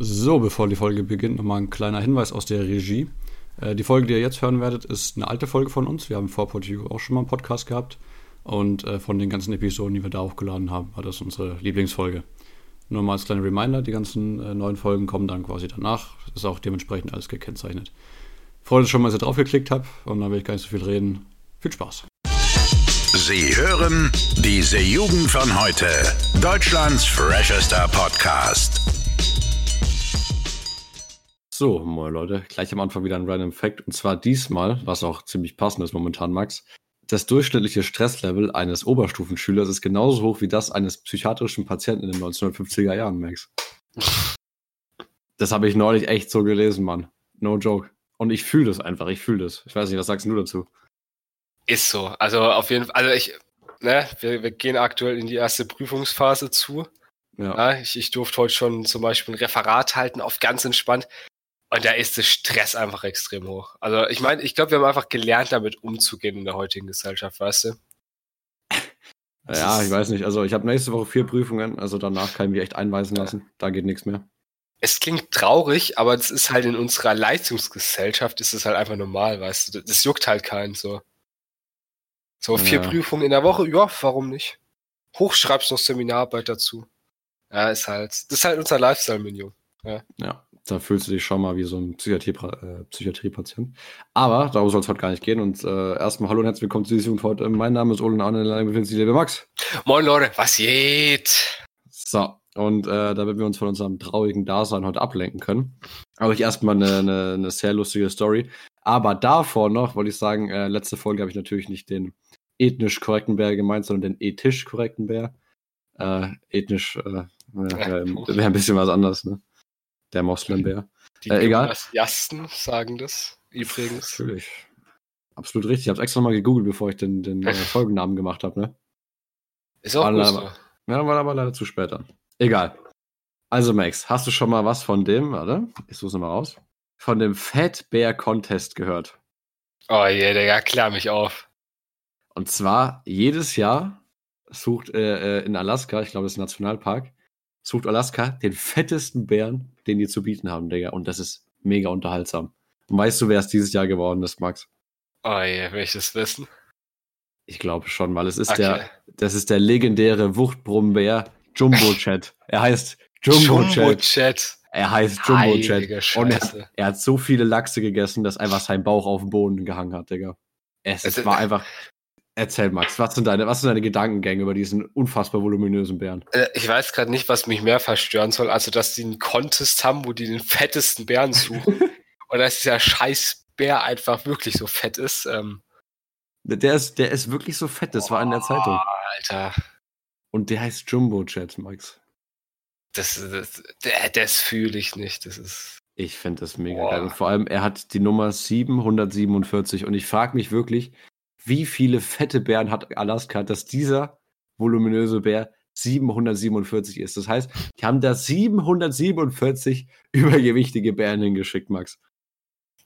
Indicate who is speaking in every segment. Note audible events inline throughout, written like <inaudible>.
Speaker 1: So, bevor die Folge beginnt, nochmal ein kleiner Hinweis aus der Regie. Äh, die Folge, die ihr jetzt hören werdet, ist eine alte Folge von uns. Wir haben vor Portugal auch schon mal einen Podcast gehabt. Und äh, von den ganzen Episoden, die wir da hochgeladen haben, war das unsere Lieblingsfolge. Nur mal als kleiner Reminder, die ganzen äh, neuen Folgen kommen dann quasi danach. Ist auch dementsprechend alles gekennzeichnet. Freut euch schon mal, dass ihr drauf geklickt habt und dann will ich gar nicht so viel reden. Viel Spaß.
Speaker 2: Sie hören diese Jugend von heute. Deutschlands freshester Podcast.
Speaker 1: So, moin Leute, gleich am Anfang wieder ein Random Fact. Und zwar diesmal, was auch ziemlich passend ist momentan, Max. Das durchschnittliche Stresslevel eines Oberstufenschülers ist genauso hoch wie das eines psychiatrischen Patienten in den 1950er Jahren, Max. Das habe ich neulich echt so gelesen, Mann. No joke. Und ich fühle das einfach, ich fühle das. Ich weiß nicht, was sagst du dazu?
Speaker 3: Ist so. Also auf jeden Fall, also ich, ne, wir, wir gehen aktuell in die erste Prüfungsphase zu. Ja. ja ich, ich durfte heute schon zum Beispiel ein Referat halten, auf ganz entspannt. Und da ist der Stress einfach extrem hoch. Also ich meine, ich glaube, wir haben einfach gelernt, damit umzugehen in der heutigen Gesellschaft, weißt du? <laughs>
Speaker 1: Ja, ich weiß nicht. Also ich habe nächste Woche vier Prüfungen, also danach kann ich mich echt einweisen lassen. Da geht nichts mehr.
Speaker 3: Es klingt traurig, aber es ist halt in unserer Leistungsgesellschaft ist es halt einfach normal, weißt du. Das juckt halt keinen so. So vier ja. Prüfungen in der Woche, ja, warum nicht? Hochschreibst noch Seminararbeit dazu. Ja, ist halt, das ist halt unser Lifestyle-Menü. Ja.
Speaker 1: ja. Da fühlst du dich schon mal wie so ein Psychiatrie, äh, Psychiatriepatient. Aber darum soll es heute gar nicht gehen. Und äh, erstmal hallo und herzlich willkommen zu dieser Jugend heute. Mein Name ist Olen Arne, befindet sich liebe Max.
Speaker 3: Moin Leute, was geht?
Speaker 1: So, und äh, damit wir uns von unserem traurigen Dasein heute ablenken können, habe ich erstmal eine, eine, eine sehr lustige Story. Aber davor noch wollte ich sagen, äh, letzte Folge habe ich natürlich nicht den ethnisch korrekten Bär gemeint, sondern den ethisch korrekten Bär. Äh, ethnisch äh, wäre wär ein bisschen was anderes, ne? Der Moslembär.
Speaker 3: Die äh, egal. Jasten sagen das übrigens.
Speaker 1: Natürlich. Absolut richtig. Ich habe extra mal gegoogelt, bevor ich den, den äh, <laughs> Folgennamen gemacht habe. Ne?
Speaker 3: Ist auch gut so.
Speaker 1: Ja, war aber leider zu spät dann. Egal. Also Max, hast du schon mal was von dem, warte, ich suche es mal raus, von dem Fat Bear Contest gehört?
Speaker 3: Oh je, yeah, Digga, klär mich auf.
Speaker 1: Und zwar jedes Jahr sucht äh, äh in Alaska, ich glaube, das ist ein Nationalpark, sucht Alaska den fettesten Bären, den die zu bieten haben, Digga. Und das ist mega unterhaltsam. Und weißt du, wer es dieses Jahr geworden ist, Max?
Speaker 3: Oh je, welches wissen?
Speaker 1: Ich glaube schon, weil es ist okay. der, das ist der legendäre Wuchtbrummbär Jumbo <laughs> Chat. Er heißt Jumbo, Jumbo Chat. Er heißt Jumbo Chat. Und er, er, hat so viele Lachse gegessen, dass einfach sein Bauch auf dem Boden gehangen hat, Digga. Es, es war einfach, Erzähl, Max, was sind deine, was sind deine Gedankengänge über diesen unfassbar voluminösen Bären?
Speaker 3: Äh, ich weiß gerade nicht, was mich mehr verstören soll, also dass die einen Contest haben, wo die den fettesten Bären suchen. <laughs> und dass dieser scheiß Bär einfach wirklich so fett ist. Ähm.
Speaker 1: Der ist, der ist wirklich so fett, das oh, war in der Zeitung.
Speaker 3: Alter.
Speaker 1: Und der heißt Jumbo Chat, Max.
Speaker 3: Das, das, das fühle ich nicht. Das ist.
Speaker 1: Ich finde das mega Boah. geil. Und vor allem, er hat die Nummer 747 und ich frage mich wirklich, wie viele fette Bären hat Alaska, dass dieser voluminöse Bär 747 ist. Das heißt, die haben da 747 <laughs> übergewichtige Bären hingeschickt, Max.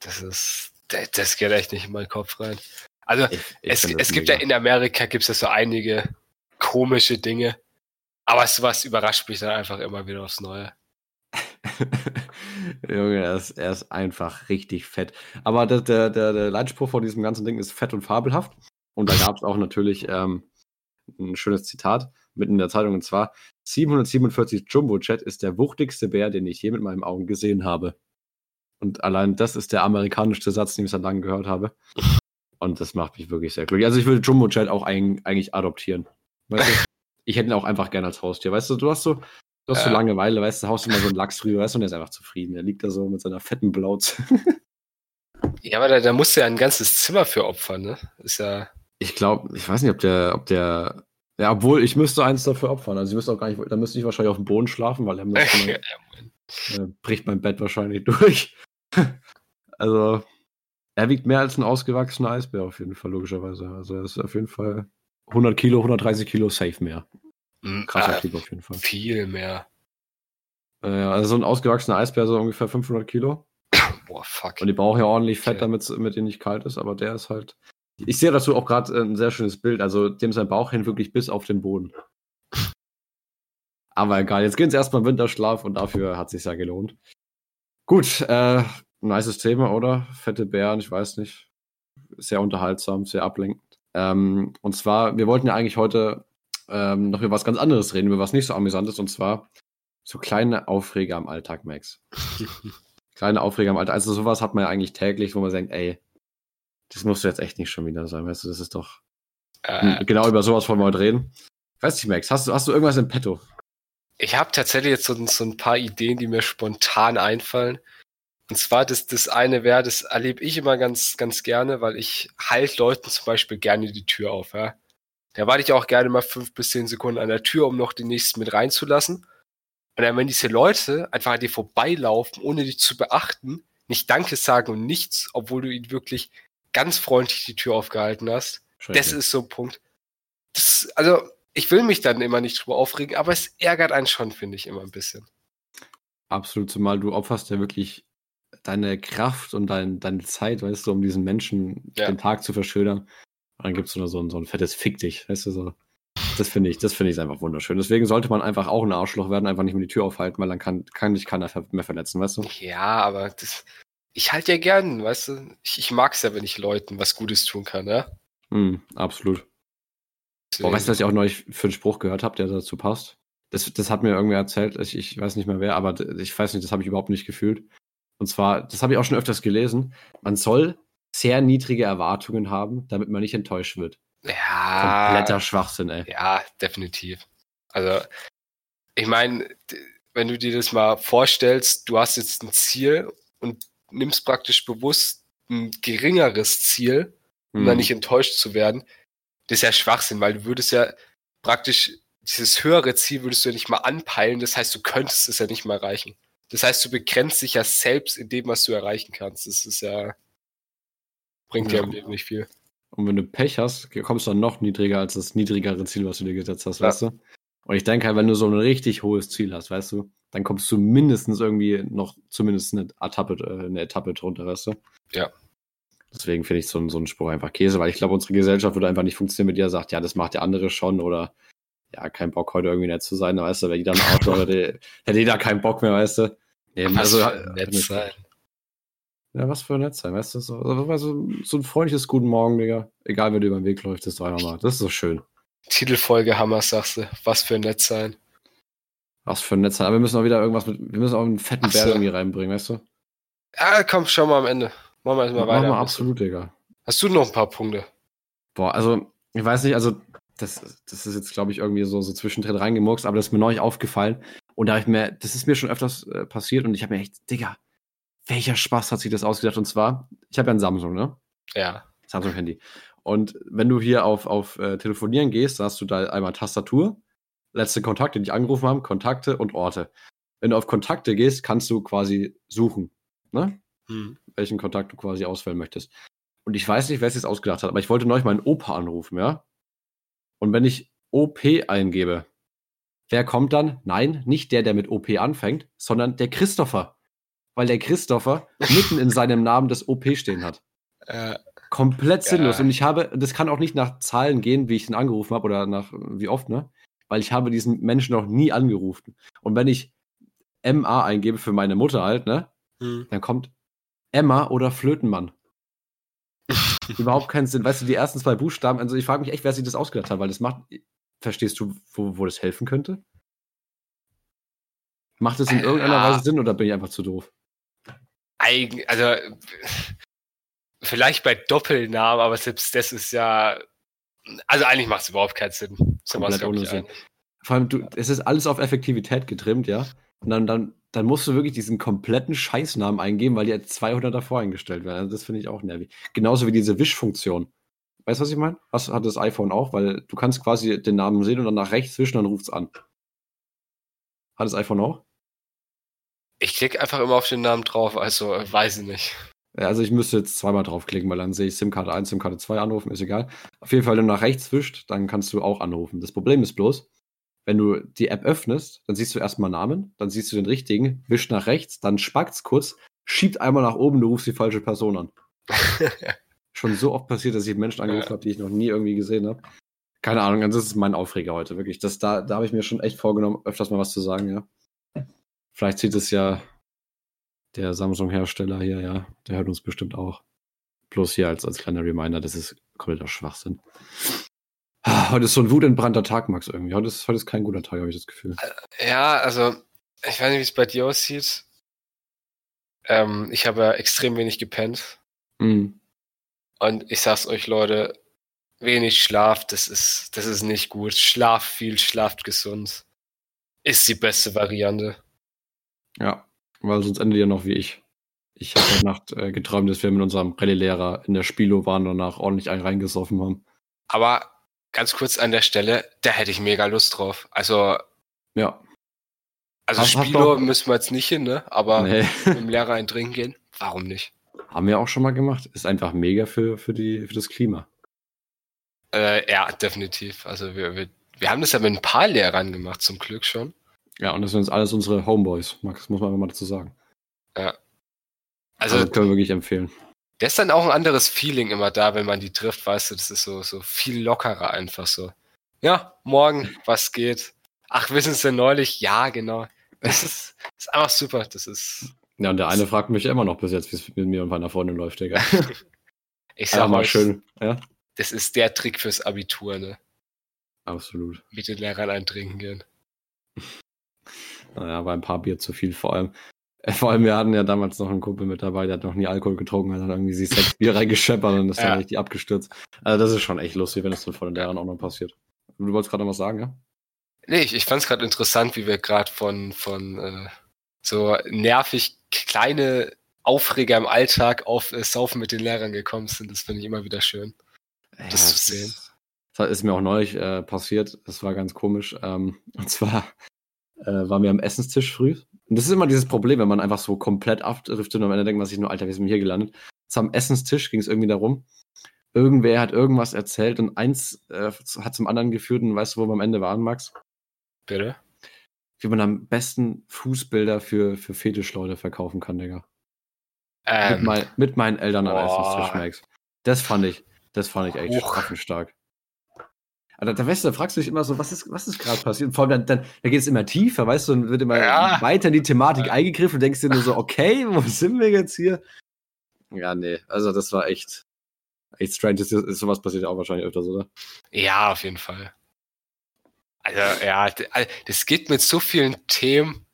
Speaker 3: Das ist, das geht echt nicht in meinen Kopf rein. Also, ich, ich es, es gibt ja in Amerika gibt es so einige komische Dinge, aber sowas überrascht mich dann einfach immer wieder aufs Neue. <laughs>
Speaker 1: Junge, er ist, er ist einfach richtig fett. Aber der, der, der, Leitspruch von diesem ganzen Ding ist fett und fabelhaft. Und da gab es auch natürlich ähm, ein schönes Zitat mitten in der Zeitung und zwar: 747 Jumbo Chat ist der wuchtigste Bär, den ich je mit meinen Augen gesehen habe. Und allein das ist der amerikanischste Satz, den ich seit langem gehört habe. Und das macht mich wirklich sehr glücklich. Also ich würde Jumbo Chat auch ein, eigentlich adoptieren. Weißt du? <laughs> ich hätte ihn auch einfach gerne als Haustier. Weißt du, du hast so, Du hast so Langeweile, weißt du, haust immer so einen Lachs drüber, weißt du, und der ist einfach zufrieden. Der liegt da so mit seiner fetten Blauz. <laughs>
Speaker 3: ja, aber da, da musst du ja ein ganzes Zimmer für opfern, ne? Ist ja.
Speaker 1: Ich glaube, ich weiß nicht, ob der, ob der. Ja, obwohl ich müsste eins dafür opfern. Also ich müsste auch gar nicht, da müsste ich wahrscheinlich auf dem Boden schlafen, weil er <laughs> ja, äh, bricht mein Bett wahrscheinlich <laughs> durch. also, er wiegt mehr als ein ausgewachsener Eisbär auf jeden Fall, logischerweise. Also er ist auf jeden Fall 100 Kilo, 130 Kilo safe mehr.
Speaker 3: Hm, Krasser äh, Typ auf jeden Fall. Viel mehr.
Speaker 1: Äh, also so ein ausgewachsener Eisbär, so ungefähr 500 Kilo. <clears throat>
Speaker 3: Boah, fuck.
Speaker 1: Und die brauchen ja ordentlich Fett, okay. damit mit denen nicht kalt ist, aber der ist halt. Ich sehe dazu auch gerade ein sehr schönes Bild. Also dem sein Bauch hin wirklich bis auf den Boden. <clears throat> Aber egal, jetzt gehen sie erstmal Winterschlaf und dafür hat es sich ja gelohnt. Gut, äh, nices Thema, oder? Fette Bären, ich weiß nicht. Sehr unterhaltsam, sehr ablenkend. Ähm, und zwar, wir wollten ja eigentlich heute ähm, noch über was ganz anderes reden, über was nicht so amüsant ist, und zwar so kleine Aufreger am Alltag, Max. <laughs> kleine Aufreger am Alltag. Also sowas hat man ja eigentlich täglich, wo man denkt, ey, das musst du jetzt echt nicht schon wieder sein, weißt du, das ist doch. Äh, genau über sowas wollen wir heute reden. Ich weiß nicht, Max, hast du, hast du irgendwas im Petto?
Speaker 3: Ich habe tatsächlich jetzt so, so, ein paar Ideen, die mir spontan einfallen. Und zwar, das, das eine wäre, das erlebe ich immer ganz, ganz gerne, weil ich halt Leuten zum Beispiel gerne die Tür auf. Ja? Da warte ich auch gerne mal fünf bis zehn Sekunden an der Tür, um noch den nächsten mit reinzulassen. Und dann, wenn diese Leute einfach an dir vorbeilaufen, ohne dich zu beachten, nicht Danke sagen und nichts, obwohl du ihnen wirklich ganz freundlich die Tür aufgehalten hast, das ist so ein Punkt. Das, also, ich will mich dann immer nicht drüber aufregen, aber es ärgert einen schon, finde ich, immer ein bisschen.
Speaker 1: Absolut, zumal du opferst ja wirklich deine Kraft und dein, deine Zeit, weißt du, um diesen Menschen ja. den Tag zu verschönern. Und dann gibt es so ein, so ein fettes Fick dich, weißt du, so. Das finde ich, das finde ich einfach wunderschön. Deswegen sollte man einfach auch ein Arschloch werden, einfach nicht mehr die Tür aufhalten, weil dann kann, kann dich keiner mehr verletzen, weißt du?
Speaker 3: Ja, aber das, ich halte ja gern, weißt du? Ich, ich mag es ja, wenn ich Leuten was Gutes tun kann, ja?
Speaker 1: Mm, absolut. Boah, weißt du, was ich auch neulich für einen Spruch gehört habe, der dazu passt? Das, das hat mir irgendwer erzählt, ich, ich weiß nicht mehr wer, aber ich weiß nicht, das habe ich überhaupt nicht gefühlt. Und zwar, das habe ich auch schon öfters gelesen, man soll sehr niedrige Erwartungen haben, damit man nicht enttäuscht wird.
Speaker 3: Ja.
Speaker 1: Kompletter Schwachsinn, ey.
Speaker 3: Ja, definitiv. Also, ich meine, wenn du dir das mal vorstellst, du hast jetzt ein Ziel und nimmst praktisch bewusst ein geringeres Ziel, um hm. dann nicht enttäuscht zu werden, das ist ja Schwachsinn, weil du würdest ja praktisch dieses höhere Ziel würdest du ja nicht mal anpeilen, das heißt, du könntest es ja nicht mal erreichen. Das heißt, du begrenzt dich ja selbst in dem, was du erreichen kannst. Das ist ja, bringt ja, ja nicht viel.
Speaker 1: Und wenn du Pech hast, kommst du dann noch niedriger als das niedrigere Ziel, was du dir gesetzt hast, ja. weißt du? Und ich denke halt, wenn du so ein richtig hohes Ziel hast, weißt du, dann kommst du mindestens irgendwie noch zumindest eine Etappe, äh, eine Etappe drunter, weißt du?
Speaker 3: Ja.
Speaker 1: Deswegen finde ich so, so einen Spruch einfach Käse, weil ich glaube, unsere Gesellschaft würde einfach nicht funktionieren, mit dir sagt, ja, das macht der andere schon oder ja, kein Bock heute irgendwie nett zu sein, weißt du, wenn jeder ein Arschloch hätte, <laughs> hätte jeder keinen Bock mehr, weißt du.
Speaker 3: Nee, also, nett sein.
Speaker 1: Ja, was für nett sein, weißt du, so, also, so ein freundliches Guten Morgen, Digga. Egal, wer dir über den Weg läuft, das ist doch einfach mal, das ist so schön.
Speaker 3: Titelfolge Hammers, sagst du. Was für nett sein.
Speaker 1: Was für nett sein. Aber wir müssen auch wieder irgendwas mit, wir müssen auch einen fetten Bär irgendwie reinbringen, weißt du?
Speaker 3: Ja, komm, schau mal am Ende. Machen wir erstmal weiter. Machen wir
Speaker 1: absolut, Digga.
Speaker 3: Hast du noch ein paar Punkte?
Speaker 1: Boah, also, ich weiß nicht, also, das, das ist jetzt, glaube ich, irgendwie so, so zwischendrin reingemurkst, aber das ist mir neulich aufgefallen. Und da habe ich mir, das ist mir schon öfters äh, passiert und ich habe mir echt, Digga, welcher Spaß hat sich das ausgedacht? Und zwar, ich habe ja ein Samsung, ne?
Speaker 3: Ja.
Speaker 1: Samsung-Handy. Und wenn du hier auf, auf äh, Telefonieren gehst, dann hast du da einmal Tastatur, letzte Kontakte, die dich angerufen haben, Kontakte und Orte. Wenn du auf Kontakte gehst, kannst du quasi suchen, ne? Hm. Welchen Kontakt du quasi auswählen möchtest. Und ich weiß nicht, wer es jetzt ausgedacht hat, aber ich wollte neulich meinen Opa anrufen, ja? Und wenn ich OP eingebe, wer kommt dann? Nein, nicht der, der mit OP anfängt, sondern der Christopher. Weil der Christopher mitten in seinem Namen das OP stehen hat. Äh, Komplett sinnlos. Ja. Und ich habe, das kann auch nicht nach Zahlen gehen, wie ich ihn angerufen habe oder nach wie oft, ne? Weil ich habe diesen Menschen noch nie angerufen. Und wenn ich MA eingebe für meine Mutter halt, ne? Hm. Dann kommt Emma oder Flötenmann. <laughs> Überhaupt keinen Sinn. Weißt du, die ersten zwei Buchstaben, also ich frage mich echt, wer sich das ausgedacht hat, weil das macht. Verstehst du, wo, wo das helfen könnte? Macht es in äh, irgendeiner. Weise Sinn oder bin ich einfach zu doof?
Speaker 3: Eigen, also vielleicht bei Doppelnamen, aber selbst das ist ja. Also eigentlich macht es überhaupt keinen Sinn.
Speaker 1: Komplett ohne Sinn. Vor allem, du, es ist alles auf Effektivität getrimmt, ja. Und dann, dann, dann musst du wirklich diesen kompletten Scheißnamen eingeben, weil die jetzt 200 davor eingestellt werden. Also das finde ich auch nervig. Genauso wie diese Wischfunktion. Weißt du, was ich meine? Was hat das iPhone auch? Weil du kannst quasi den Namen sehen und dann nach rechts wischen, dann ruft es an. Hat das iPhone auch?
Speaker 3: Ich klicke einfach immer auf den Namen drauf, also weiß ich nicht.
Speaker 1: Also ich müsste jetzt zweimal draufklicken, weil dann sehe ich SIM-Karte 1, SIM-Karte 2 anrufen, ist egal. Auf jeden Fall, wenn du nach rechts wischt, dann kannst du auch anrufen. Das Problem ist bloß, wenn du die App öffnest, dann siehst du erstmal Namen, dann siehst du den richtigen, wischt nach rechts, dann spackt's kurz, schiebt einmal nach oben, du rufst die falsche Person an. <laughs> Schon so oft passiert, dass ich Menschen angerufen ja. habe, die ich noch nie irgendwie gesehen habe. keine Ahnung, das ist mein Aufreger heute, wirklich. Das, da da habe ich mir schon echt vorgenommen, öfters mal was zu sagen, ja. Vielleicht sieht es ja der Samsung-Hersteller hier, ja, der hört uns bestimmt auch. Bloß hier als, als kleiner Reminder, das ist kompletter Schwachsinn. Ah, heute ist so ein wutentbrannter Tag, Max, irgendwie. Heute ist, heute ist kein guter Tag, habe ich das Gefühl.
Speaker 3: Äh, ja, also, ich weiß nicht, wie es bei dir aussieht. Ähm, ich habe ja extrem wenig gepennt. Mhm. Und ich sag's euch, Leute, wenig Schlaf, das ist, das ist nicht gut. Schlaf viel, schlaft gesund. Ist die beste Variante.
Speaker 1: Ja, weil sonst endet ihr noch wie ich. Ich habe heute Nacht äh, geträumt, dass wir mit unserem Rallye-Lehrer in der Spilo waren und danach ordentlich einen reingesoffen haben.
Speaker 3: Aber ganz kurz an der Stelle, da hätte ich mega Lust drauf. Also,
Speaker 1: ja.
Speaker 3: Also hast, Spilo hast müssen wir jetzt nicht hin, ne? Aber nee. <laughs> mit dem Lehrer ein Trinken gehen, warum nicht?
Speaker 1: Haben wir auch schon mal gemacht. Ist einfach mega für, für, die, für das Klima.
Speaker 3: Äh, ja, definitiv. Also wir, wir, wir haben das ja mit ein paar Lehrern gemacht, zum Glück schon.
Speaker 1: Ja, und das sind jetzt alles unsere Homeboys, Max, muss man einfach mal dazu sagen.
Speaker 3: Ja.
Speaker 1: Also, also das können wir wirklich empfehlen.
Speaker 3: Da ist dann auch ein anderes Feeling immer da, wenn man die trifft, weißt du, das ist so, so viel lockerer einfach so. Ja, morgen, was geht? Ach, wissen Sie neulich? Ja, genau. Das ist, das ist einfach super. Das ist.
Speaker 1: Ja, und der eine fragt mich immer noch bis jetzt, wie es mit mir und meiner Freundin läuft, Digga. <laughs>
Speaker 3: ich sag mal schön, ja. Das ist der Trick fürs Abitur, ne?
Speaker 1: Absolut.
Speaker 3: Mit den Lehrern eintrinken gehen.
Speaker 1: Naja, war ein paar Bier zu viel vor allem. <laughs> Vor allem, wir hatten ja damals noch einen Kumpel mit dabei, der hat noch nie Alkohol getrunken, hat dann irgendwie sich sechs <laughs> Bier reingescheppert und ist ja. dann richtig abgestürzt. Also das ist schon echt lustig, wenn das dann vor den Lehrern auch noch passiert. Du wolltest gerade noch was sagen, ja?
Speaker 3: Nee, ich, ich fand es gerade interessant, wie wir gerade von, von äh, so nervig kleine Aufreger im Alltag auf äh, Saufen mit den Lehrern gekommen sind. Das finde ich immer wieder schön, ja, das zu sehen.
Speaker 1: Das ist mir auch neulich äh, passiert. Das war ganz komisch. Ähm, <laughs> und zwar äh, waren wir am Essenstisch früh. Und das ist immer dieses Problem, wenn man einfach so komplett abdriftet und am Ende denkt man sich nur, Alter, wie sind wir hier gelandet? Jetzt am Essenstisch ging es irgendwie darum, irgendwer hat irgendwas erzählt und eins äh, hat zum anderen geführt und weißt du, wo wir am Ende waren, Max?
Speaker 3: Bitte?
Speaker 1: Wie man am besten Fußbilder für, für Fetischleute verkaufen kann, Digga.
Speaker 3: Ähm,
Speaker 1: mit, mein, mit, meinen Eltern am Essenstisch, Max. Das fand ich, das fand ich echt stark. Also, da, weißt du, da fragst du dich immer so, was ist, was ist gerade passiert? Vor allem dann, dann, dann geht es immer tiefer, weißt du, und wird immer ja. weiter in die Thematik ja. eingegriffen und denkst dir nur so, okay, wo sind wir jetzt hier? Ja, nee, also das war echt, echt strange. Ist, ist sowas passiert auch wahrscheinlich öfters, oder?
Speaker 3: Ja, auf jeden Fall. Also, ja, das geht mit so vielen Themen,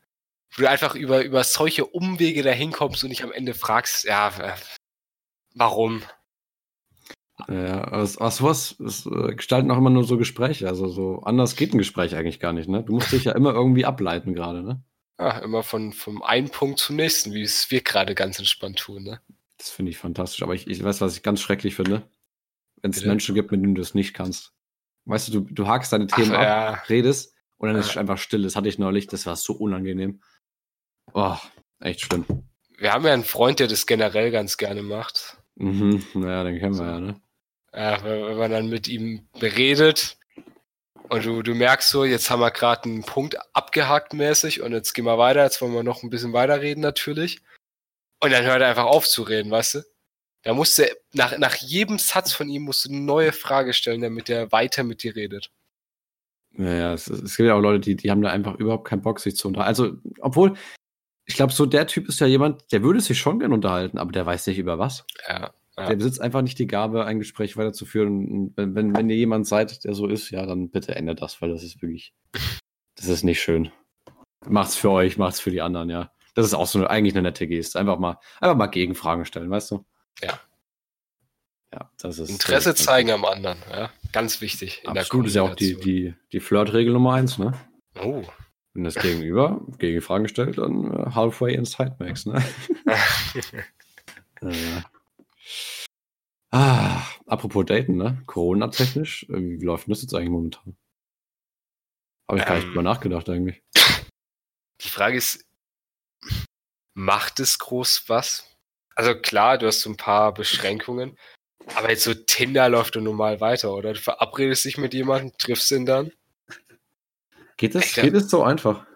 Speaker 3: wo du einfach über, über solche Umwege dahin kommst und dich am Ende fragst, ja, äh, warum?
Speaker 1: Ja, aus, aus was es, äh, gestalten auch immer nur so Gespräche. Also so anders geht ein Gespräch eigentlich gar nicht, ne? Du musst dich ja immer irgendwie ableiten gerade, ne?
Speaker 3: Ja, immer von vom einen Punkt zum nächsten, wie es wir gerade ganz entspannt tun, ne?
Speaker 1: Das finde ich fantastisch. Aber ich, ich weiß, was ich ganz schrecklich finde. Wenn es Menschen gibt, mit denen du es nicht kannst. Weißt du, du, du hakst deine Themen Ach, ab, ja. redest und dann ja. ist es einfach still. Das hatte ich neulich, das war so unangenehm. Oh, echt schlimm.
Speaker 3: Wir haben ja einen Freund, der das generell ganz gerne macht.
Speaker 1: Mhm, naja, den kennen wir ja, ne?
Speaker 3: Ja, wenn man dann mit ihm beredet und du, du merkst so, jetzt haben wir gerade einen Punkt abgehakt mäßig und jetzt gehen wir weiter, jetzt wollen wir noch ein bisschen weiterreden natürlich. Und dann hört er einfach auf zu reden, weißt du? Da musst du, nach, nach jedem Satz von ihm musst du eine neue Frage stellen, damit er weiter mit dir redet.
Speaker 1: Naja, es, es gibt ja auch Leute, die, die haben da einfach überhaupt keinen Bock, sich zu unterhalten. Also, obwohl, ich glaube, so der Typ ist ja jemand, der würde sich schon gern unterhalten, aber der weiß nicht über was.
Speaker 3: Ja. Ja.
Speaker 1: Der besitzt einfach nicht die Gabe, ein Gespräch weiterzuführen. wenn, wenn, wenn ihr jemand seid, der so ist, ja, dann bitte ändert das, weil das ist wirklich, das ist nicht schön. Macht's für euch, macht's für die anderen, ja. Das ist auch so eine, eigentlich eine nette Geste. Einfach mal, einfach mal Gegenfragen stellen, weißt du?
Speaker 3: Ja.
Speaker 1: Ja, das ist.
Speaker 3: Interesse zeigen am anderen, ja. Ganz wichtig.
Speaker 1: Absolut, ist ja auch die, die, die Flirtregel Nummer eins, ne?
Speaker 3: Oh.
Speaker 1: Wenn das Gegenüber Gegenfragen stellt, dann uh, halfway inside Max, ne? <laughs> <laughs> äh, Ah, apropos Daten, ne? Corona-technisch, wie, wie läuft denn das jetzt eigentlich momentan? Habe ich ähm, gar nicht ähm. drüber nachgedacht eigentlich.
Speaker 3: Die Frage ist, macht es groß was? Also klar, du hast so ein paar Beschränkungen, aber jetzt so Tinder läuft doch normal weiter, oder? Du verabredest dich mit jemandem, triffst ihn dann.
Speaker 1: Geht es, geht es so einfach?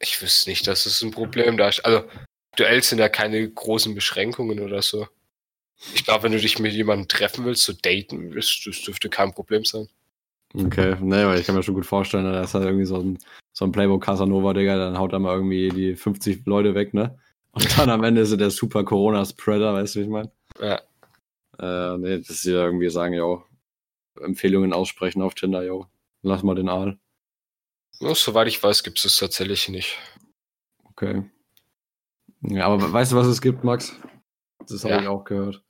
Speaker 3: Ich wüsste nicht, dass es ein Problem da ist. Also, aktuell sind ja keine großen Beschränkungen oder so. Ich glaube, wenn du dich mit jemandem treffen willst, so daten, das, das dürfte kein Problem sein.
Speaker 1: Okay, ne, weil ich kann mir schon gut vorstellen, da ist halt irgendwie so ein, so ein Playboy Casanova, Digga, dann haut er mal irgendwie die 50 Leute weg, ne? Und dann am Ende ist er der super Corona-Spreader, weißt du, wie ich meine?
Speaker 3: Ja.
Speaker 1: Äh, nee, dass sie irgendwie sagen, jo, Empfehlungen aussprechen auf Tinder, jo, lass mal den Aal.
Speaker 3: Ja, soweit ich weiß, gibt es das tatsächlich nicht.
Speaker 1: Okay. Ja, aber weißt du, was es gibt, Max? Das habe
Speaker 3: Ja.
Speaker 1: ich auch gehört.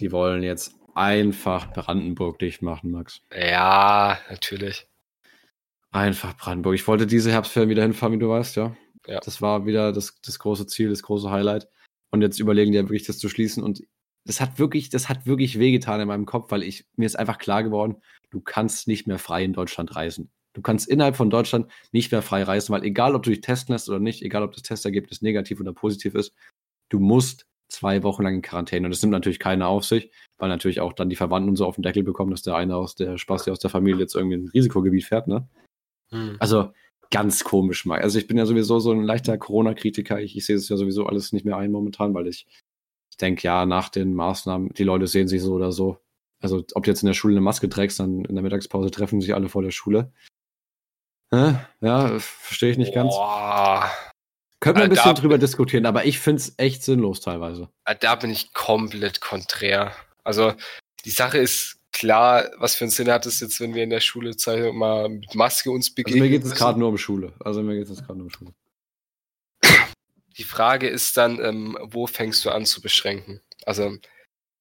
Speaker 1: Die wollen jetzt einfach Brandenburg dicht machen, Max.
Speaker 3: Ja, natürlich.
Speaker 1: Einfach Brandenburg. Ich wollte diese Herbstferien wieder hinfahren, wie du weißt, ja.
Speaker 3: Ja.
Speaker 1: Das war wieder das, das große Ziel, das große Highlight. Und jetzt überlegen die ja wirklich, das zu schließen. Und das hat wirklich, das hat wirklich wehgetan in meinem Kopf, weil ich, mir ist einfach klar geworden, du kannst nicht mehr frei in Deutschland reisen. Du kannst innerhalb von Deutschland nicht mehr frei reisen, weil egal, ob du dich testen lässt oder nicht, egal, ob das Testergebnis negativ oder positiv ist, du musst zwei Wochen lang in Quarantäne. Und das nimmt natürlich keiner auf sich, weil natürlich auch dann die Verwandten und so auf den Deckel bekommen, dass der eine aus der Spasti aus der Familie jetzt irgendwie in ein Risikogebiet fährt, ne?
Speaker 3: Hm.
Speaker 1: Also ganz komisch mal. Also ich bin ja sowieso so ein leichter Corona-Kritiker. Ich, ich sehe es ja sowieso alles nicht mehr ein momentan, weil ich, ich denke, ja, nach den Maßnahmen, die Leute sehen sich so oder so. Also ob du jetzt in der Schule eine Maske trägst, dann in der Mittagspause treffen sich alle vor der Schule. Ja, verstehe ich nicht ganz. Können wir ein
Speaker 3: Äh,
Speaker 1: bisschen drüber diskutieren, aber ich finde es echt sinnlos teilweise.
Speaker 3: äh, da bin ich komplett konträr. Also, die Sache ist klar, was für einen Sinn hat es jetzt, wenn wir in der Schule mal mit Maske uns
Speaker 1: Also
Speaker 3: begegnen?
Speaker 1: mir geht es gerade nur um Schule. Also mir geht es gerade nur um Schule.
Speaker 3: Die Frage ist dann, ähm, wo fängst du an zu beschränken? Also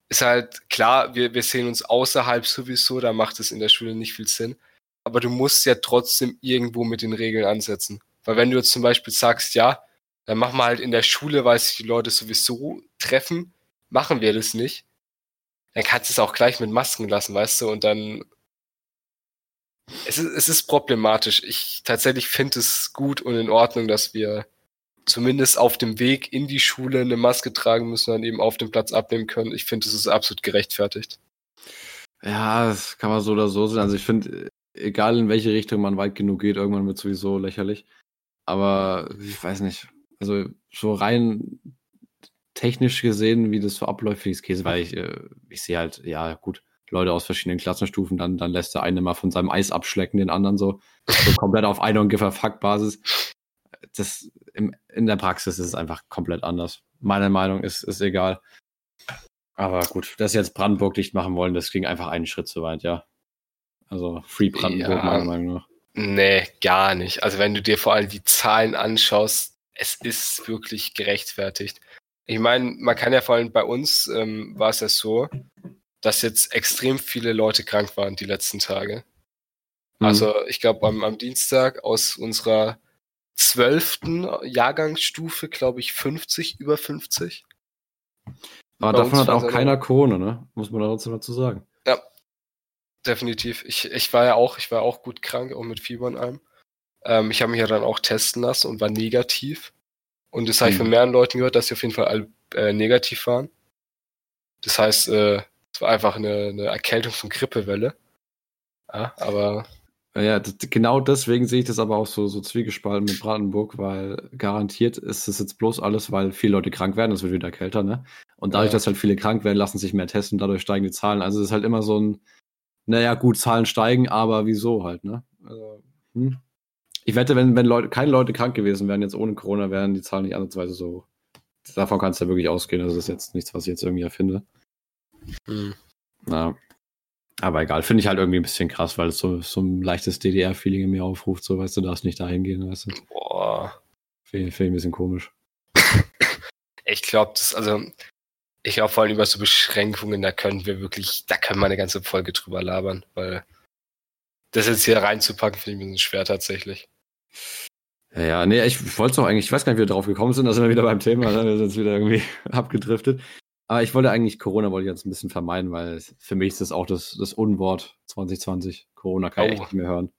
Speaker 3: ist halt klar, wir, wir sehen uns außerhalb sowieso, da macht es in der Schule nicht viel Sinn. Aber du musst ja trotzdem irgendwo mit den Regeln ansetzen. Weil wenn du jetzt zum Beispiel sagst, ja, dann machen wir halt in der Schule, weil sich die Leute sowieso treffen, machen wir das nicht. Dann kannst du es auch gleich mit Masken lassen, weißt du, und dann es ist, es ist problematisch. Ich tatsächlich finde es gut und in Ordnung, dass wir zumindest auf dem Weg in die Schule eine Maske tragen müssen und dann eben auf dem Platz abnehmen können. Ich finde, es ist absolut gerechtfertigt.
Speaker 1: Ja, das kann man so oder so sehen. Also ich finde, egal in welche Richtung man weit genug geht, irgendwann wird sowieso lächerlich. Aber ich weiß nicht. Also so rein technisch gesehen, wie das so abläuft, finde ich Käse, weil ich, äh, ich sehe halt, ja gut, Leute aus verschiedenen Klassenstufen, dann, dann lässt der eine mal von seinem Eis abschlecken, den anderen so, so komplett auf I don't give a fuck Basis. Das, im, in der Praxis ist es einfach komplett anders. Meine Meinung ist, ist egal. Aber gut, dass sie jetzt Brandenburg dicht machen wollen, das ging einfach einen Schritt zu weit, ja. Also Free Brandenburg,
Speaker 3: Ja.
Speaker 1: meiner Meinung nach.
Speaker 3: Nee, gar nicht. Also wenn du dir vor allem die Zahlen anschaust, es ist wirklich gerechtfertigt. Ich meine, man kann ja vor allem bei uns ähm, war es ja so, dass jetzt extrem viele Leute krank waren die letzten Tage.
Speaker 1: Mhm.
Speaker 3: Also ich glaube am, am Dienstag aus unserer zwölften Jahrgangsstufe, glaube ich, 50, über 50.
Speaker 1: Aber
Speaker 3: bei
Speaker 1: davon hat auch keiner Corona, ne? Muss man trotzdem dazu sagen.
Speaker 3: Definitiv. Ich, ich war ja auch, ich war auch gut krank, auch mit Fieber und allem. Ähm, ich habe mich ja dann auch testen lassen und war negativ. Und das habe ich
Speaker 1: Mhm.
Speaker 3: von mehreren Leuten gehört, dass sie auf jeden Fall alle äh, negativ waren. Das heißt, äh, es war einfach eine, eine Erkältung von Grippewelle. Ja, aber
Speaker 1: Ja, genau deswegen sehe ich das aber auch so, so zwiegespalten mit Brandenburg, weil garantiert ist es jetzt bloß alles, weil viele Leute krank werden, es wird wieder kälter, ne? Und dadurch,
Speaker 3: Ja.
Speaker 1: dass halt viele krank werden, lassen sich mehr testen, dadurch steigen die Zahlen. Also es ist halt immer so ein, naja, gut, Zahlen steigen, aber wieso halt, ne? Also, hm. Ich wette, wenn, wenn Leute, keine Leute krank gewesen wären, jetzt ohne Corona, wären die Zahlen nicht ansatzweise so. Davon kannst du ja wirklich ausgehen, das ist jetzt nichts, was ich jetzt irgendwie erfinde.
Speaker 3: hm,
Speaker 1: Ja. Aber egal, finde ich halt irgendwie ein bisschen krass, weil es so, so ein leichtes DDR-Feeling in mir aufruft, so weißt du, darfst nicht dahin gehen, weißt du.
Speaker 3: boah,
Speaker 1: Finde find ich ein bisschen komisch. <laughs>
Speaker 3: ich glaube, das, also, ich glaube vor allem über so Beschränkungen, da können wir wirklich, da können wir eine ganze Folge drüber labern, weil das jetzt hier reinzupacken, finde ich ein bisschen schwer tatsächlich.
Speaker 1: Ja, nee, ich wollte es auch eigentlich, ich weiß gar nicht, wie wir drauf gekommen sind, da sind wir wieder beim Thema, ne? wir sind jetzt wieder irgendwie <laughs> abgedriftet. Aber ich wollte eigentlich Corona wollte ich jetzt ein bisschen vermeiden, weil für mich ist das auch das, das Unwort 2020. Corona kann ich
Speaker 3: Oh.
Speaker 1: echt nicht mehr hören.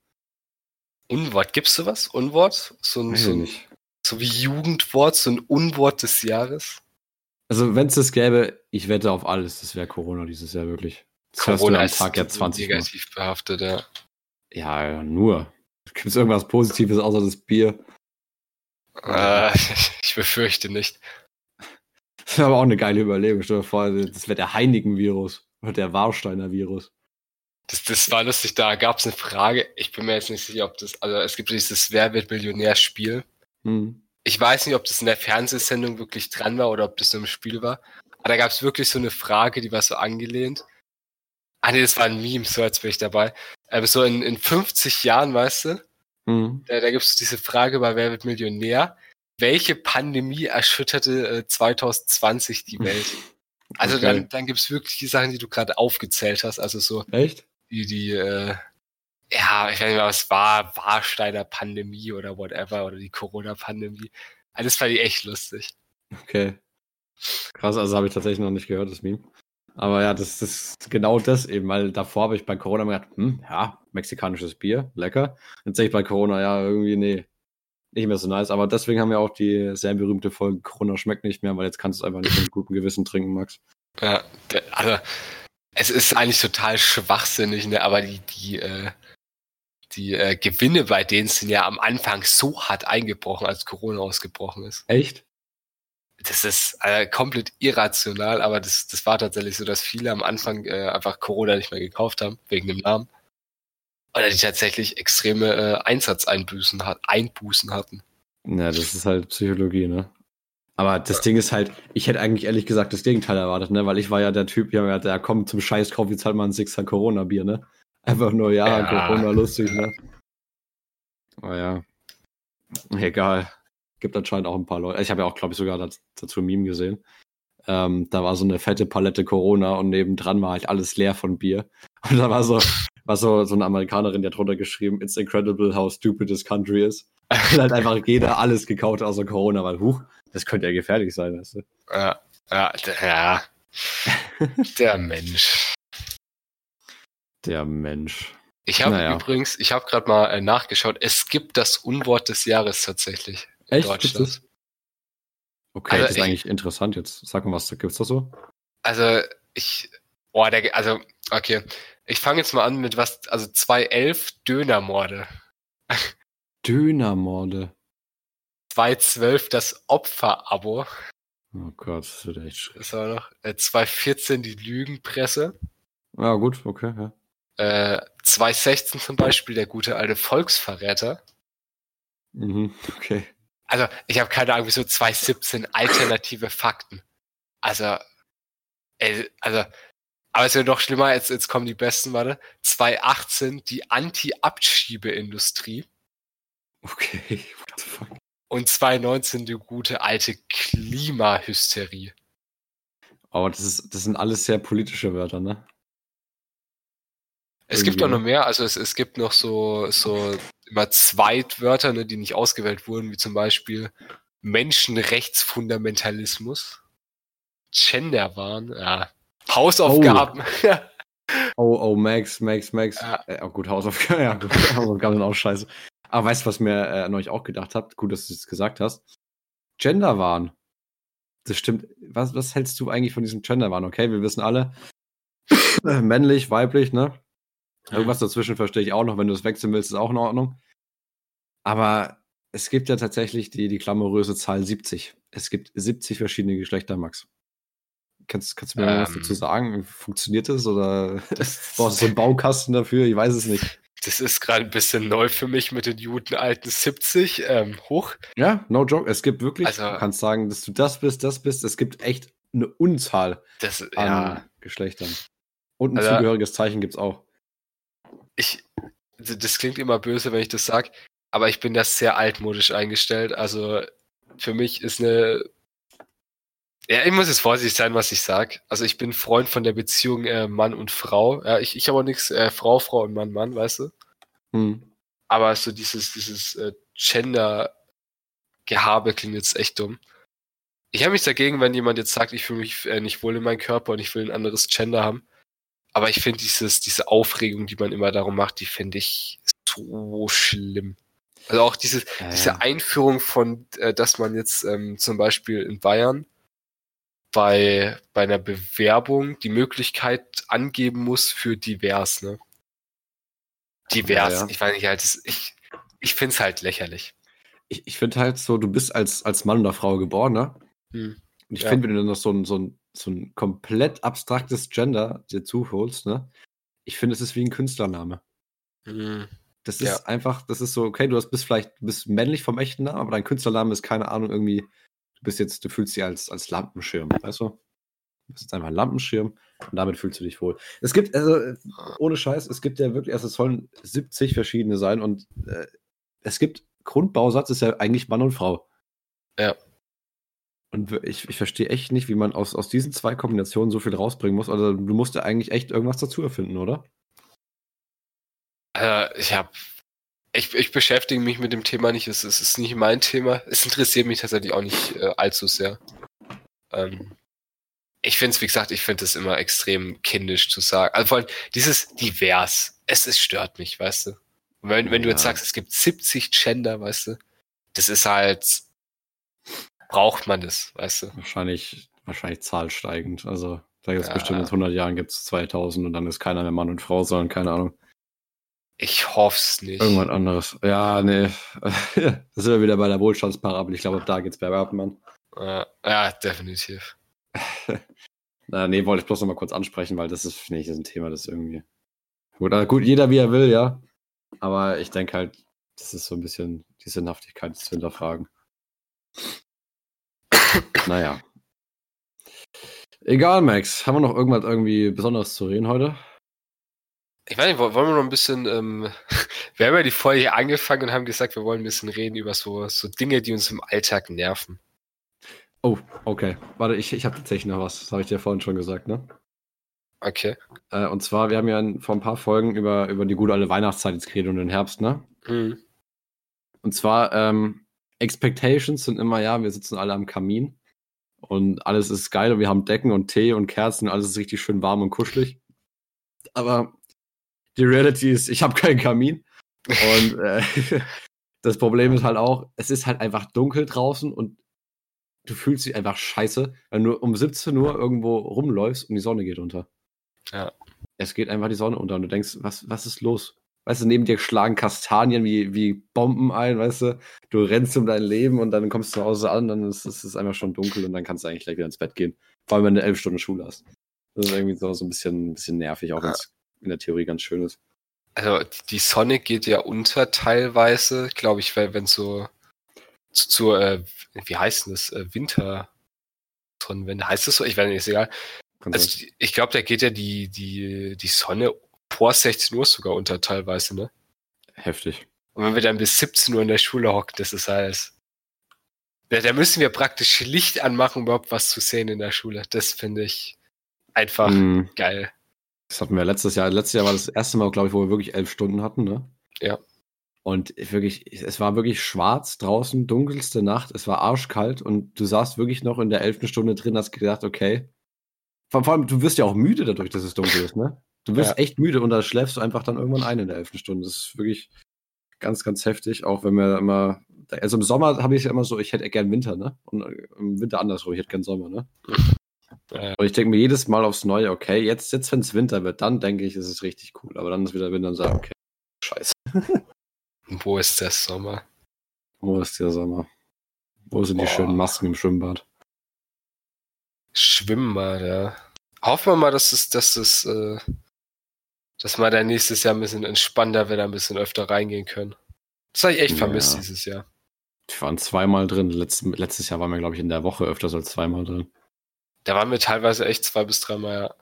Speaker 3: Unwort, gibt's sowas? Unwort? So ein, so
Speaker 1: ich
Speaker 3: ein. So wie Jugendwort, so ein Unwort des Jahres.
Speaker 1: Also, wenn es das gäbe, ich wette auf alles, das wäre Corona dieses Jahr wirklich. Das du
Speaker 3: Corona
Speaker 1: am
Speaker 3: ist
Speaker 1: Tag ja 20 Mal.
Speaker 3: negativ behaftet. Ja,
Speaker 1: ja, nur. Gibt es irgendwas Positives außer das Bier?
Speaker 3: Äh, <laughs> ich befürchte nicht.
Speaker 1: Das wäre aber auch eine geile Überlegung. Stell dir vor, das wäre der Heineken-Virus oder der Warsteiner-Virus.
Speaker 3: Das, das war lustig, da gab es eine Frage. Ich bin mir jetzt nicht sicher, ob das, also es gibt dieses Wer wird Millionär-Spiel. Hm. Ich weiß nicht, ob das in der Fernsehsendung wirklich dran war oder ob das nur im Spiel war. Aber da gab es wirklich so eine Frage, die war so angelehnt. Ah nee, das war ein Meme, so als wäre ich dabei. Aber so in, in 50 Jahren, weißt du, hm. da, da gibt es diese Frage bei Wer wird Millionär? Welche Pandemie erschütterte äh, 2020 die Welt? <laughs> Also okay. dann, dann gibt es wirklich die Sachen, die du gerade aufgezählt hast. Also so
Speaker 1: Echt?
Speaker 3: die, die, äh, ja, ich weiß nicht mehr, was war, Warsteiner Pandemie oder whatever, oder die Corona-Pandemie. Alles fand ich echt lustig.
Speaker 1: Okay. Krass, also habe ich tatsächlich noch nicht gehört, das Meme. Aber ja, das, das ist genau das eben, weil davor habe ich bei Corona mir gedacht, hm, ja, mexikanisches Bier, lecker. Jetzt sehe ich bei Corona, ja, irgendwie, nee, nicht mehr so nice. Aber deswegen haben wir auch die sehr berühmte Folge Corona schmeckt nicht mehr, weil jetzt kannst du es einfach nicht mit gutem Gewissen trinken, Max.
Speaker 3: Ja, also es ist eigentlich total schwachsinnig, ne? aber die, die, äh, die äh, Gewinne bei denen sind ja am Anfang so hart eingebrochen, als Corona ausgebrochen ist.
Speaker 1: Echt?
Speaker 3: Das ist äh, komplett irrational, aber das, das war tatsächlich so, dass viele am Anfang äh, einfach Corona nicht mehr gekauft haben, wegen dem Namen. Oder die tatsächlich extreme äh, Einsatzeinbußen hat, Einbußen hatten.
Speaker 1: Ja, das ist halt Psychologie, ne? Aber das Ding ist halt, ich hätte eigentlich ehrlich gesagt das Gegenteil erwartet, ne? Weil ich war ja der Typ, ja, der kommt zum Scheiß, kauf jetzt halt mal ein Sixer Corona-Bier, ne? Einfach nur, ja, ja Corona lustig, ne? Aber ja. Egal. Gibt anscheinend auch ein paar Leute. Ich habe ja auch, glaube ich, sogar dazu ein Meme gesehen. Ähm, da war so eine fette Palette Corona und nebendran war halt alles leer von Bier. <laughs> Und da war so, war so, so eine Amerikanerin, die hat drunter geschrieben, It's incredible how stupid this country is. <laughs> Und halt einfach jeder alles gekauft außer Corona, weil, huch, das könnte ja gefährlich sein, weißt du?
Speaker 3: Ja, ja, ja. <laughs> Der Mensch.
Speaker 1: Der Mensch.
Speaker 3: Ich habe naja. übrigens, ich habe gerade mal äh, nachgeschaut, es gibt das Unwort des Jahres tatsächlich.
Speaker 1: Echt? Deutschland. Okay, also, das ist eigentlich interessant jetzt. Sag mal, was gibt's da so?
Speaker 3: Also, ich, boah, der, also, okay. Ich fange jetzt mal an mit was, also 211 Dönermorde.
Speaker 1: Dönermorde.
Speaker 3: 212 das Opferabo.
Speaker 1: Oh Gott, das wird echt schrecklich.
Speaker 3: Das war noch. Äh, 214 die Lügenpresse.
Speaker 1: Ja, gut, okay, ja.
Speaker 3: Äh, 216 zum Beispiel der gute alte Volksverräter.
Speaker 1: Mhm, <laughs> okay.
Speaker 3: Also, ich habe keine Ahnung, wieso 217 alternative Fakten. Also, ey, also, aber es ja noch schlimmer, jetzt, jetzt kommen die besten, warte. 218 die Anti-Abschiebeindustrie.
Speaker 1: Okay, <laughs> what the fuck?
Speaker 3: Und 2019 die gute alte Klimahysterie.
Speaker 1: Aber das, ist, das sind alles sehr politische Wörter, ne?
Speaker 3: Es gibt auch noch mehr, also es, es gibt noch so, so immer Zweitwörter, ne, die nicht ausgewählt wurden, wie zum Beispiel Menschenrechtsfundamentalismus, Genderwahn, ja, Hausaufgaben.
Speaker 1: Oh. <laughs> oh, oh, Max, Max, Max. Ja. Äh, oh, gut, Hausaufgaben, <laughs> ja, gut, Hausaufgaben sind auch scheiße. Aber weißt du, was mir äh, neulich auch gedacht habt? Gut, dass du es gesagt hast. Genderwahn. Das stimmt. Was, was hältst du eigentlich von diesem Genderwahn? Okay, wir wissen alle, <coughs> männlich, weiblich, ne? Irgendwas dazwischen verstehe ich auch noch. Wenn du es wechseln willst, ist auch in Ordnung. Aber es gibt ja tatsächlich die, die glamouröse Zahl 70. Es gibt 70 verschiedene Geschlechter, Max. Kannst, kannst du mir ähm, was dazu sagen? Funktioniert das oder das, <laughs> brauchst du so einen Baukasten dafür? Ich weiß es nicht.
Speaker 3: Das ist gerade ein bisschen neu für mich mit den guten alten 70 ähm, hoch.
Speaker 1: Ja, no joke. Es gibt wirklich, also, du kannst sagen, dass du das bist, das bist. Es gibt echt eine Unzahl
Speaker 3: das, an ja.
Speaker 1: Geschlechtern. Und ein also, zugehöriges Zeichen gibt es auch
Speaker 3: ich, das klingt immer böse, wenn ich das sage, aber ich bin da sehr altmodisch eingestellt. Also für mich ist eine. Ja, ich muss jetzt vorsichtig sein, was ich sage. Also ich bin Freund von der Beziehung äh, Mann und Frau. Ja, ich, ich habe auch nichts äh, Frau, Frau und Mann, Mann, weißt du? Hm. Aber so dieses, dieses äh, Gender-Gehabe klingt jetzt echt dumm. Ich habe mich dagegen, wenn jemand jetzt sagt, ich fühle mich äh, nicht wohl in meinem Körper und ich will ein anderes Gender haben. Aber ich finde dieses, diese Aufregung, die man immer darum macht, die finde ich so schlimm. Also auch diese, ja, diese Einführung von, äh, dass man jetzt ähm, zum Beispiel in Bayern bei, bei einer Bewerbung die Möglichkeit angeben muss für divers, ne? Divers. Ja. Ich weiß nicht, halt, ich, ich finde es halt lächerlich.
Speaker 1: Ich, ich finde halt so, du bist als, als Mann oder Frau geboren, ne? Hm. Und ich finde, wenn du dann noch so ein, so ein so ein komplett abstraktes Gender dir zuholst, ne? ich finde, es ist wie ein Künstlername. Mhm. Das ist ja. einfach, das ist so, okay, du bist vielleicht, bist männlich vom echten Namen, aber dein Künstlername ist keine Ahnung, irgendwie, du bist jetzt, du fühlst dich als, als Lampenschirm, weißt du? Du bist jetzt einfach ein Lampenschirm und damit fühlst du dich wohl. Es gibt, also, ohne Scheiß, es gibt ja wirklich, also es sollen 70 verschiedene sein und äh, es gibt, Grundbausatz ist ja eigentlich Mann und Frau.
Speaker 3: Ja.
Speaker 1: Und ich, ich verstehe echt nicht, wie man aus, aus diesen zwei Kombinationen so viel rausbringen muss. Also du musst ja eigentlich echt irgendwas dazu erfinden, oder?
Speaker 3: Äh, ich habe ich, ich beschäftige mich mit dem Thema nicht. Es, es ist nicht mein Thema. Es interessiert mich tatsächlich auch nicht äh, allzu sehr. Ähm, ich finde es, wie gesagt, ich finde es immer extrem kindisch zu sagen. Also vor allem dieses divers, es, es stört mich, weißt du. Wenn, wenn ja. du jetzt sagst, es gibt 70 Gender, weißt du, das ist halt, braucht man das, weißt du.
Speaker 1: Wahrscheinlich, wahrscheinlich zahlsteigend. Also da gibt es ja. bestimmt in 100 Jahren gibt es 2000 und dann ist keiner mehr Mann und Frau, sondern keine Ahnung.
Speaker 3: Ich hoff's nicht.
Speaker 1: Irgendwas anderes. Ja, nee. <laughs> das sind wir wieder bei der Wohlstandsparabel. Ich glaube, da geht's bergab, Mann.
Speaker 3: Ja, ja definitiv. <laughs>
Speaker 1: Na, nee, wollte ich bloß noch mal kurz ansprechen, weil das ist, finde ich, ist ein Thema, das irgendwie. Gut, also gut, jeder wie er will, ja. Aber ich denke halt, das ist so ein bisschen die Sinnhaftigkeit zu hinterfragen. Naja. Egal, Max. Haben wir noch irgendwas irgendwie Besonderes zu reden heute?
Speaker 3: Ich weiß nicht, wollen wir noch ein bisschen, ähm, <laughs> wir haben ja die Folge angefangen und haben gesagt, wir wollen ein bisschen reden über so, so Dinge, die uns im Alltag nerven.
Speaker 1: Oh, okay. Warte, ich, ich habe tatsächlich noch was. Das habe ich dir vorhin schon gesagt, ne?
Speaker 3: Okay.
Speaker 1: Äh, und zwar, wir haben ja vor ein paar Folgen über, über die gute alte Weihnachtszeit jetzt geredet und den Herbst, ne? Mhm. Und zwar, ähm, Expectations sind immer, ja, wir sitzen alle am Kamin und alles ist geil und wir haben Decken und Tee und Kerzen und alles ist richtig schön warm und kuschelig. Aber die Reality ist, ich habe <laughs> keinen Kamin. Und äh, <laughs> das Problem ist halt auch, es ist halt einfach dunkel draußen und du fühlst dich einfach scheiße, wenn du um 17 Uhr irgendwo rumläufst und die Sonne geht unter.
Speaker 3: Ja.
Speaker 1: Es geht einfach die Sonne unter und du denkst, was, was ist los? Weißt du, neben dir schlagen Kastanien wie, wie Bomben ein, weißt du? Du rennst um dein Leben und dann kommst du zu Hause an, dann ist es einfach schon dunkel und dann kannst du eigentlich gleich wieder ins Bett gehen. Vor allem, wenn du elf Stunden Schule hast. Das ist irgendwie so, so ein bisschen, ein bisschen nervig, auch wenn es in der Theorie ganz schön ist.
Speaker 3: Also die Sonne geht ja unter teilweise, glaube ich, weil wenn so zu, zu äh, wie heißt denn das, äh, Winter Sonnenwende, heißt das so? Ich weiß nicht, ist egal. Also, ich glaube, da geht ja die, die, die Sonne vor 16 Uhr sogar unter teilweise, ne?
Speaker 1: Heftig.
Speaker 3: Und wenn wir dann bis 17 Uhr in der Schule hocken, das ist alles. Da, da müssen wir praktisch Licht anmachen, um überhaupt was zu sehen in der Schule. Das finde ich einfach mm. geil.
Speaker 1: Das hatten wir letztes Jahr. Letztes Jahr war das erste Mal, glaube ich, wo wir wirklich elf Stunden hatten, ne?
Speaker 3: Ja.
Speaker 1: Und wirklich, es war wirklich schwarz draußen, dunkelste Nacht, es war arschkalt und du saßt wirklich noch in der elften Stunde drin, hast gedacht, okay. Vor, allem, du wirst ja auch müde dadurch, dass es dunkel ist, ne? Du wirst ja. echt müde und da schläfst du einfach dann irgendwann ein in der elften Stunde. Das ist wirklich ganz, ganz heftig, auch wenn wir immer, also im Sommer habe ich ja immer so, ich hätte gern Winter, ne? Und im Winter andersrum, ich hätte gern Sommer, ne? Und ich denke mir jedes Mal aufs Neue, okay, jetzt, jetzt wenn es Winter wird, dann denke ich, ist es richtig cool. Aber dann ist wieder Winter und sage, okay, scheiße. <laughs>
Speaker 3: Wo ist der Sommer?
Speaker 1: Wo ist der Sommer? Wo sind Boah. die schönen Masken im Schwimmbad?
Speaker 3: Schwimmbad, ja. Hoffen wir mal, dass es, dass es, äh, dass wir dann nächstes Jahr ein bisschen entspannter wird, ein bisschen öfter reingehen können. Das habe ich echt vermisst ja. dieses Jahr.
Speaker 1: Wir waren zweimal drin. Letzt, letztes Jahr waren wir, glaube ich, in der Woche öfter als zweimal drin.
Speaker 3: Da waren wir teilweise echt zwei bis dreimal, ja.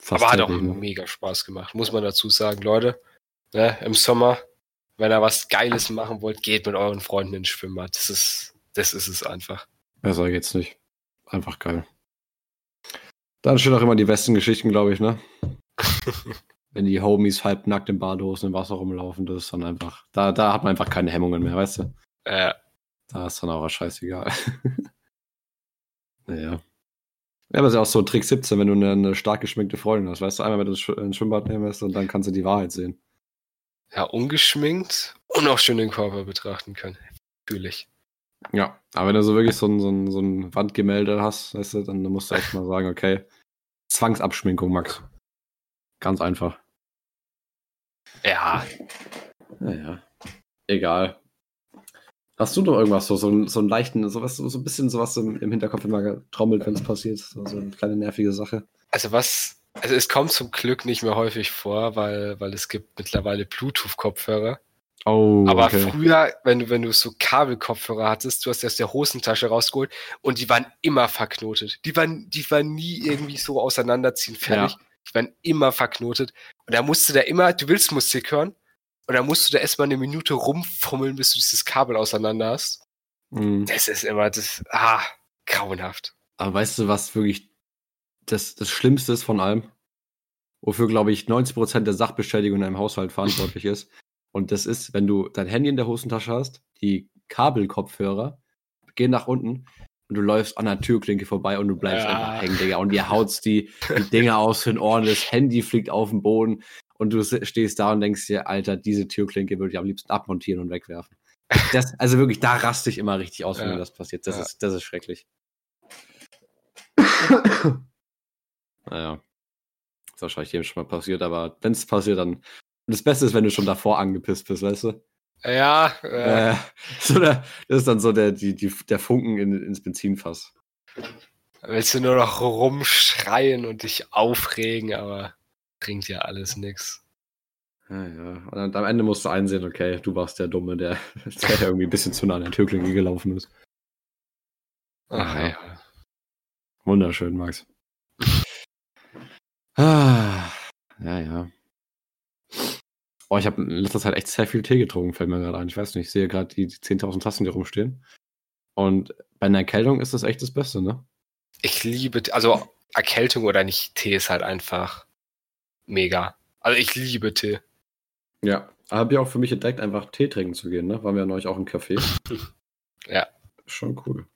Speaker 3: Fast Aber hat auch ne? mega Spaß gemacht, muss man dazu sagen, Leute. Ne, Im Sommer, wenn ihr was Geiles machen wollt, geht mit euren Freunden ins Schwimmbad. Das ist, das ist es einfach.
Speaker 1: Besser geht's nicht. Einfach geil. Dann stehen auch immer die besten Geschichten, glaube ich, ne? <laughs> wenn die Homies halbnackt in Badehosen im Wasser rumlaufen, das ist dann einfach, da, da hat man einfach keine Hemmungen mehr, weißt du?
Speaker 3: Ja.
Speaker 1: Da ist dann auch scheißegal. <laughs> naja. Ja, aber es ist ja auch so Trick 17, wenn du eine, eine stark geschminkte Freundin hast. Weißt du, einmal, wenn du ein Schwimmbad nehmen lässt und dann kannst du die Wahrheit sehen.
Speaker 3: Ja, ungeschminkt und auch schön den Körper betrachten können. Fühle ich.
Speaker 1: Ja, aber wenn du so wirklich so ein, so ein, so ein Wandgemälde hast, weißt du, dann musst du echt mal sagen, okay, Zwangsabschminkung, Max. Ganz einfach.
Speaker 3: Ja.
Speaker 1: Naja. Egal. Hast du noch irgendwas, so, so, so einen leichten, sowas, so ein bisschen sowas im, im Hinterkopf immer trommelt, wenn es passiert? So, so eine kleine nervige Sache.
Speaker 3: Also was, Also es kommt zum Glück nicht mehr häufig vor, weil, weil es gibt mittlerweile Bluetooth-Kopfhörer. Oh, Aber okay. früher, wenn du, wenn du so Kabelkopfhörer hattest, du hast die aus der Hosentasche rausgeholt und die waren immer verknotet. Die waren, die waren nie irgendwie so auseinanderziehen fertig. Ja. Die waren immer verknotet. Und da musst du da immer, du willst Musik hören, und da musst du da erstmal eine Minute rumfummeln, bis du dieses Kabel auseinander hast. Mhm. Das ist immer das, ah, grauenhaft.
Speaker 1: Aber weißt du, was wirklich das, das Schlimmste ist von allem? Wofür, glaube ich, 90% der Sachbeschädigung in einem Haushalt verantwortlich ist. Und das ist, wenn du dein Handy in der Hosentasche hast, die Kabelkopfhörer gehen nach unten und du läufst an der Türklinke vorbei und du bleibst ja. einfach hängen, Digga. Und ihr haut die, die Dinger aus den Ohren, das Handy fliegt auf den Boden und du stehst da und denkst dir, Alter, diese Türklinke würde ich am liebsten abmontieren und wegwerfen. Das, also wirklich, da raste ich immer richtig aus, wenn ja. mir das passiert. Das, ja. ist, das ist schrecklich. naja. Das ist wahrscheinlich jedem schon mal passiert, aber wenn es passiert, dann. Das Beste ist, wenn du schon davor angepisst bist, weißt du?
Speaker 3: Ja.
Speaker 1: Äh, <laughs> so der, das ist dann so der, die, die, der Funken in, ins Benzinfass.
Speaker 3: Willst du nur noch rumschreien und dich aufregen, aber bringt ja alles nichts.
Speaker 1: Ja, ja. Und am Ende musst du einsehen, okay, du warst der Dumme, der, <laughs> der irgendwie ein bisschen zu nah an der Türklinge gelaufen ist. Ach ja. ja. Wunderschön, Max. ah, ja, ja. Oh, ich habe in letzter Zeit echt sehr viel Tee getrunken, fällt mir gerade ein. Ich weiß nicht, ich sehe gerade die, die 10.000 Tassen, die rumstehen. Und bei einer Erkältung ist das echt das Beste, ne?
Speaker 3: Ich liebe, also Erkältung oder nicht, Tee ist halt einfach mega. Also ich liebe Tee.
Speaker 1: Ja, habe ich auch für mich entdeckt, einfach Tee trinken zu gehen, ne? Waren wir ja neulich auch im Café. <laughs>
Speaker 3: ja.
Speaker 1: Schon cool.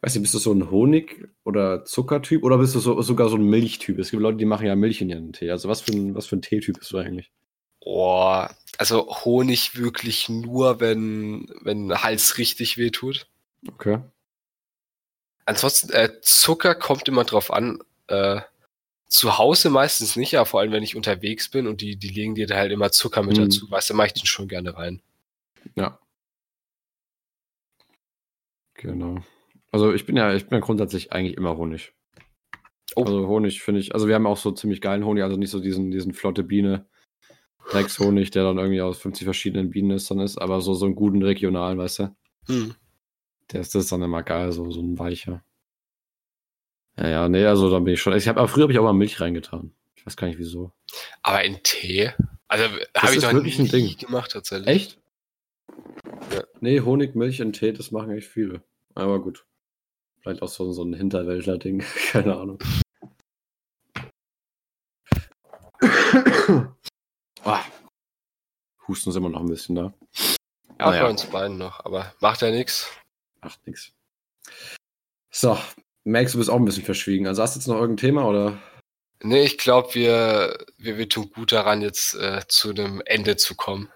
Speaker 1: Weißt du, bist du so ein Honig- oder Zuckertyp oder bist du so, sogar so ein Milchtyp? Es gibt Leute, die machen ja Milch in ihren Tee. Also was für ein, was für ein Teetyp bist du eigentlich?
Speaker 3: Oh, also Honig wirklich nur, wenn, wenn Hals richtig wehtut.
Speaker 1: Okay.
Speaker 3: Ansonsten, äh, Zucker kommt immer drauf an. Äh, zu Hause meistens nicht, ja, vor allem wenn ich unterwegs bin und die, die legen dir da halt immer Zucker mit mhm. dazu. Weißt du, mache ich den schon gerne rein.
Speaker 1: Ja. Genau. Also ich bin ja, ich bin ja grundsätzlich eigentlich immer Honig. Oh. Also Honig finde ich, also wir haben auch so ziemlich geilen Honig, also nicht so diesen, diesen flotte Biene, Dreckshonig, der dann irgendwie aus 50 verschiedenen Bienennestern ist, aber so, so einen guten regionalen, weißt du? Hm. Der ist das dann immer geil, so, so ein weicher. Ja, ja, nee, also da bin ich schon. Ich hab, früher habe ich auch mal Milch reingetan. Ich weiß gar nicht wieso.
Speaker 3: Aber in Tee? Also habe ich doch
Speaker 1: wirklich nie ein Ding.
Speaker 3: gemacht tatsächlich.
Speaker 1: Echt? Ja. Nee, Honig, Milch und Tee, das machen echt viele. Aber gut. Vielleicht auch so, so ein Hinterwäldler-Ding. <laughs> Keine Ahnung. <coughs> <coughs> oh. Husten sind immer noch ein bisschen da.
Speaker 3: Ja, naja. bei uns beiden noch, aber macht ja nichts.
Speaker 1: Macht nichts. So, merkst du bist auch ein bisschen verschwiegen. Also hast du jetzt noch irgendein Thema oder?
Speaker 3: Nee, ich glaube, wir, wir, wir tun gut daran, jetzt äh, zu einem Ende zu kommen.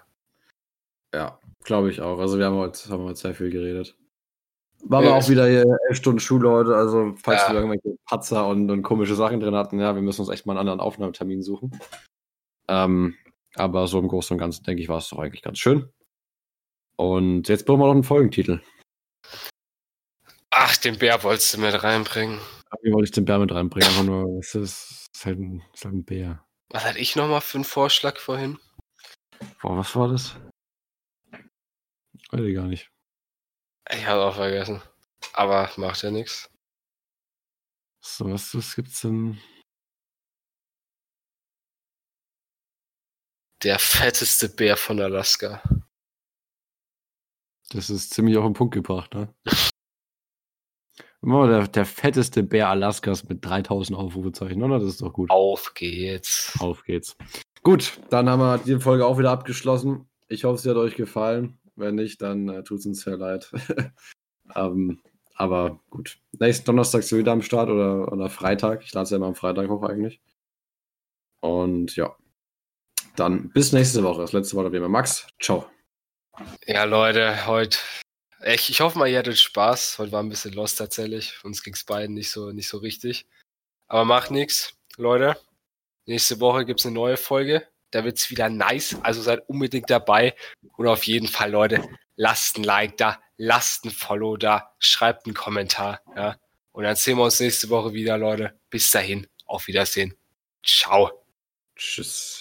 Speaker 1: Ja, glaube ich auch. Also wir haben heute, haben heute sehr viel geredet. War aber auch wieder hier elf Stunden Schule heute, also falls ja. wir irgendwelche Patzer und, und, komische Sachen drin hatten, ja, wir müssen uns echt mal einen anderen Aufnahmetermin suchen. Ähm, aber so im Großen und Ganzen, denke ich, war es doch eigentlich ganz schön. Und jetzt brauchen wir noch einen Folgentitel.
Speaker 3: Ach, den Bär wolltest du mit reinbringen.
Speaker 1: Wie wollte ich den Bär mit reinbringen? Einfach nur, es ist, ist, halt ein, ist halt ein Bär.
Speaker 3: Was hatte ich nochmal für einen Vorschlag vorhin?
Speaker 1: Boah, was war das? Weiß ich gar nicht.
Speaker 3: Ich habe auch vergessen. Aber macht ja nichts.
Speaker 1: So, was, was gibt's denn?
Speaker 3: Der fetteste Bär von Alaska.
Speaker 1: Das ist ziemlich auf den Punkt gebracht, ne? Oh, der, der fetteste Bär Alaskas mit 3000 Aufrufezeichen, oder? Das ist doch gut.
Speaker 3: Auf geht's.
Speaker 1: Auf geht's. Gut, dann haben wir die Folge auch wieder abgeschlossen. Ich hoffe, sie hat euch gefallen. Wenn nicht, dann äh, tut es uns sehr leid. <laughs> ähm, aber gut. Nächsten Donnerstag sind wir wieder am Start oder, oder Freitag. Ich lade es ja immer am Freitag hoch eigentlich. Und ja. Dann bis nächste Woche. Das letzte Wort wie immer. Max, ciao.
Speaker 3: Ja, Leute, heute ich, ich hoffe mal, ihr hattet Spaß. Heute war ein bisschen lost tatsächlich. Uns ging es beiden nicht so, nicht so richtig. Aber macht nichts, Leute. Nächste Woche gibt es eine neue Folge. Da wird es wieder nice. Also seid unbedingt dabei. Und auf jeden Fall, Leute, lasst ein Like da, lasst ein Follow da, schreibt einen Kommentar. Ja. Und dann sehen wir uns nächste Woche wieder, Leute. Bis dahin. Auf Wiedersehen. Ciao.
Speaker 2: Tschüss.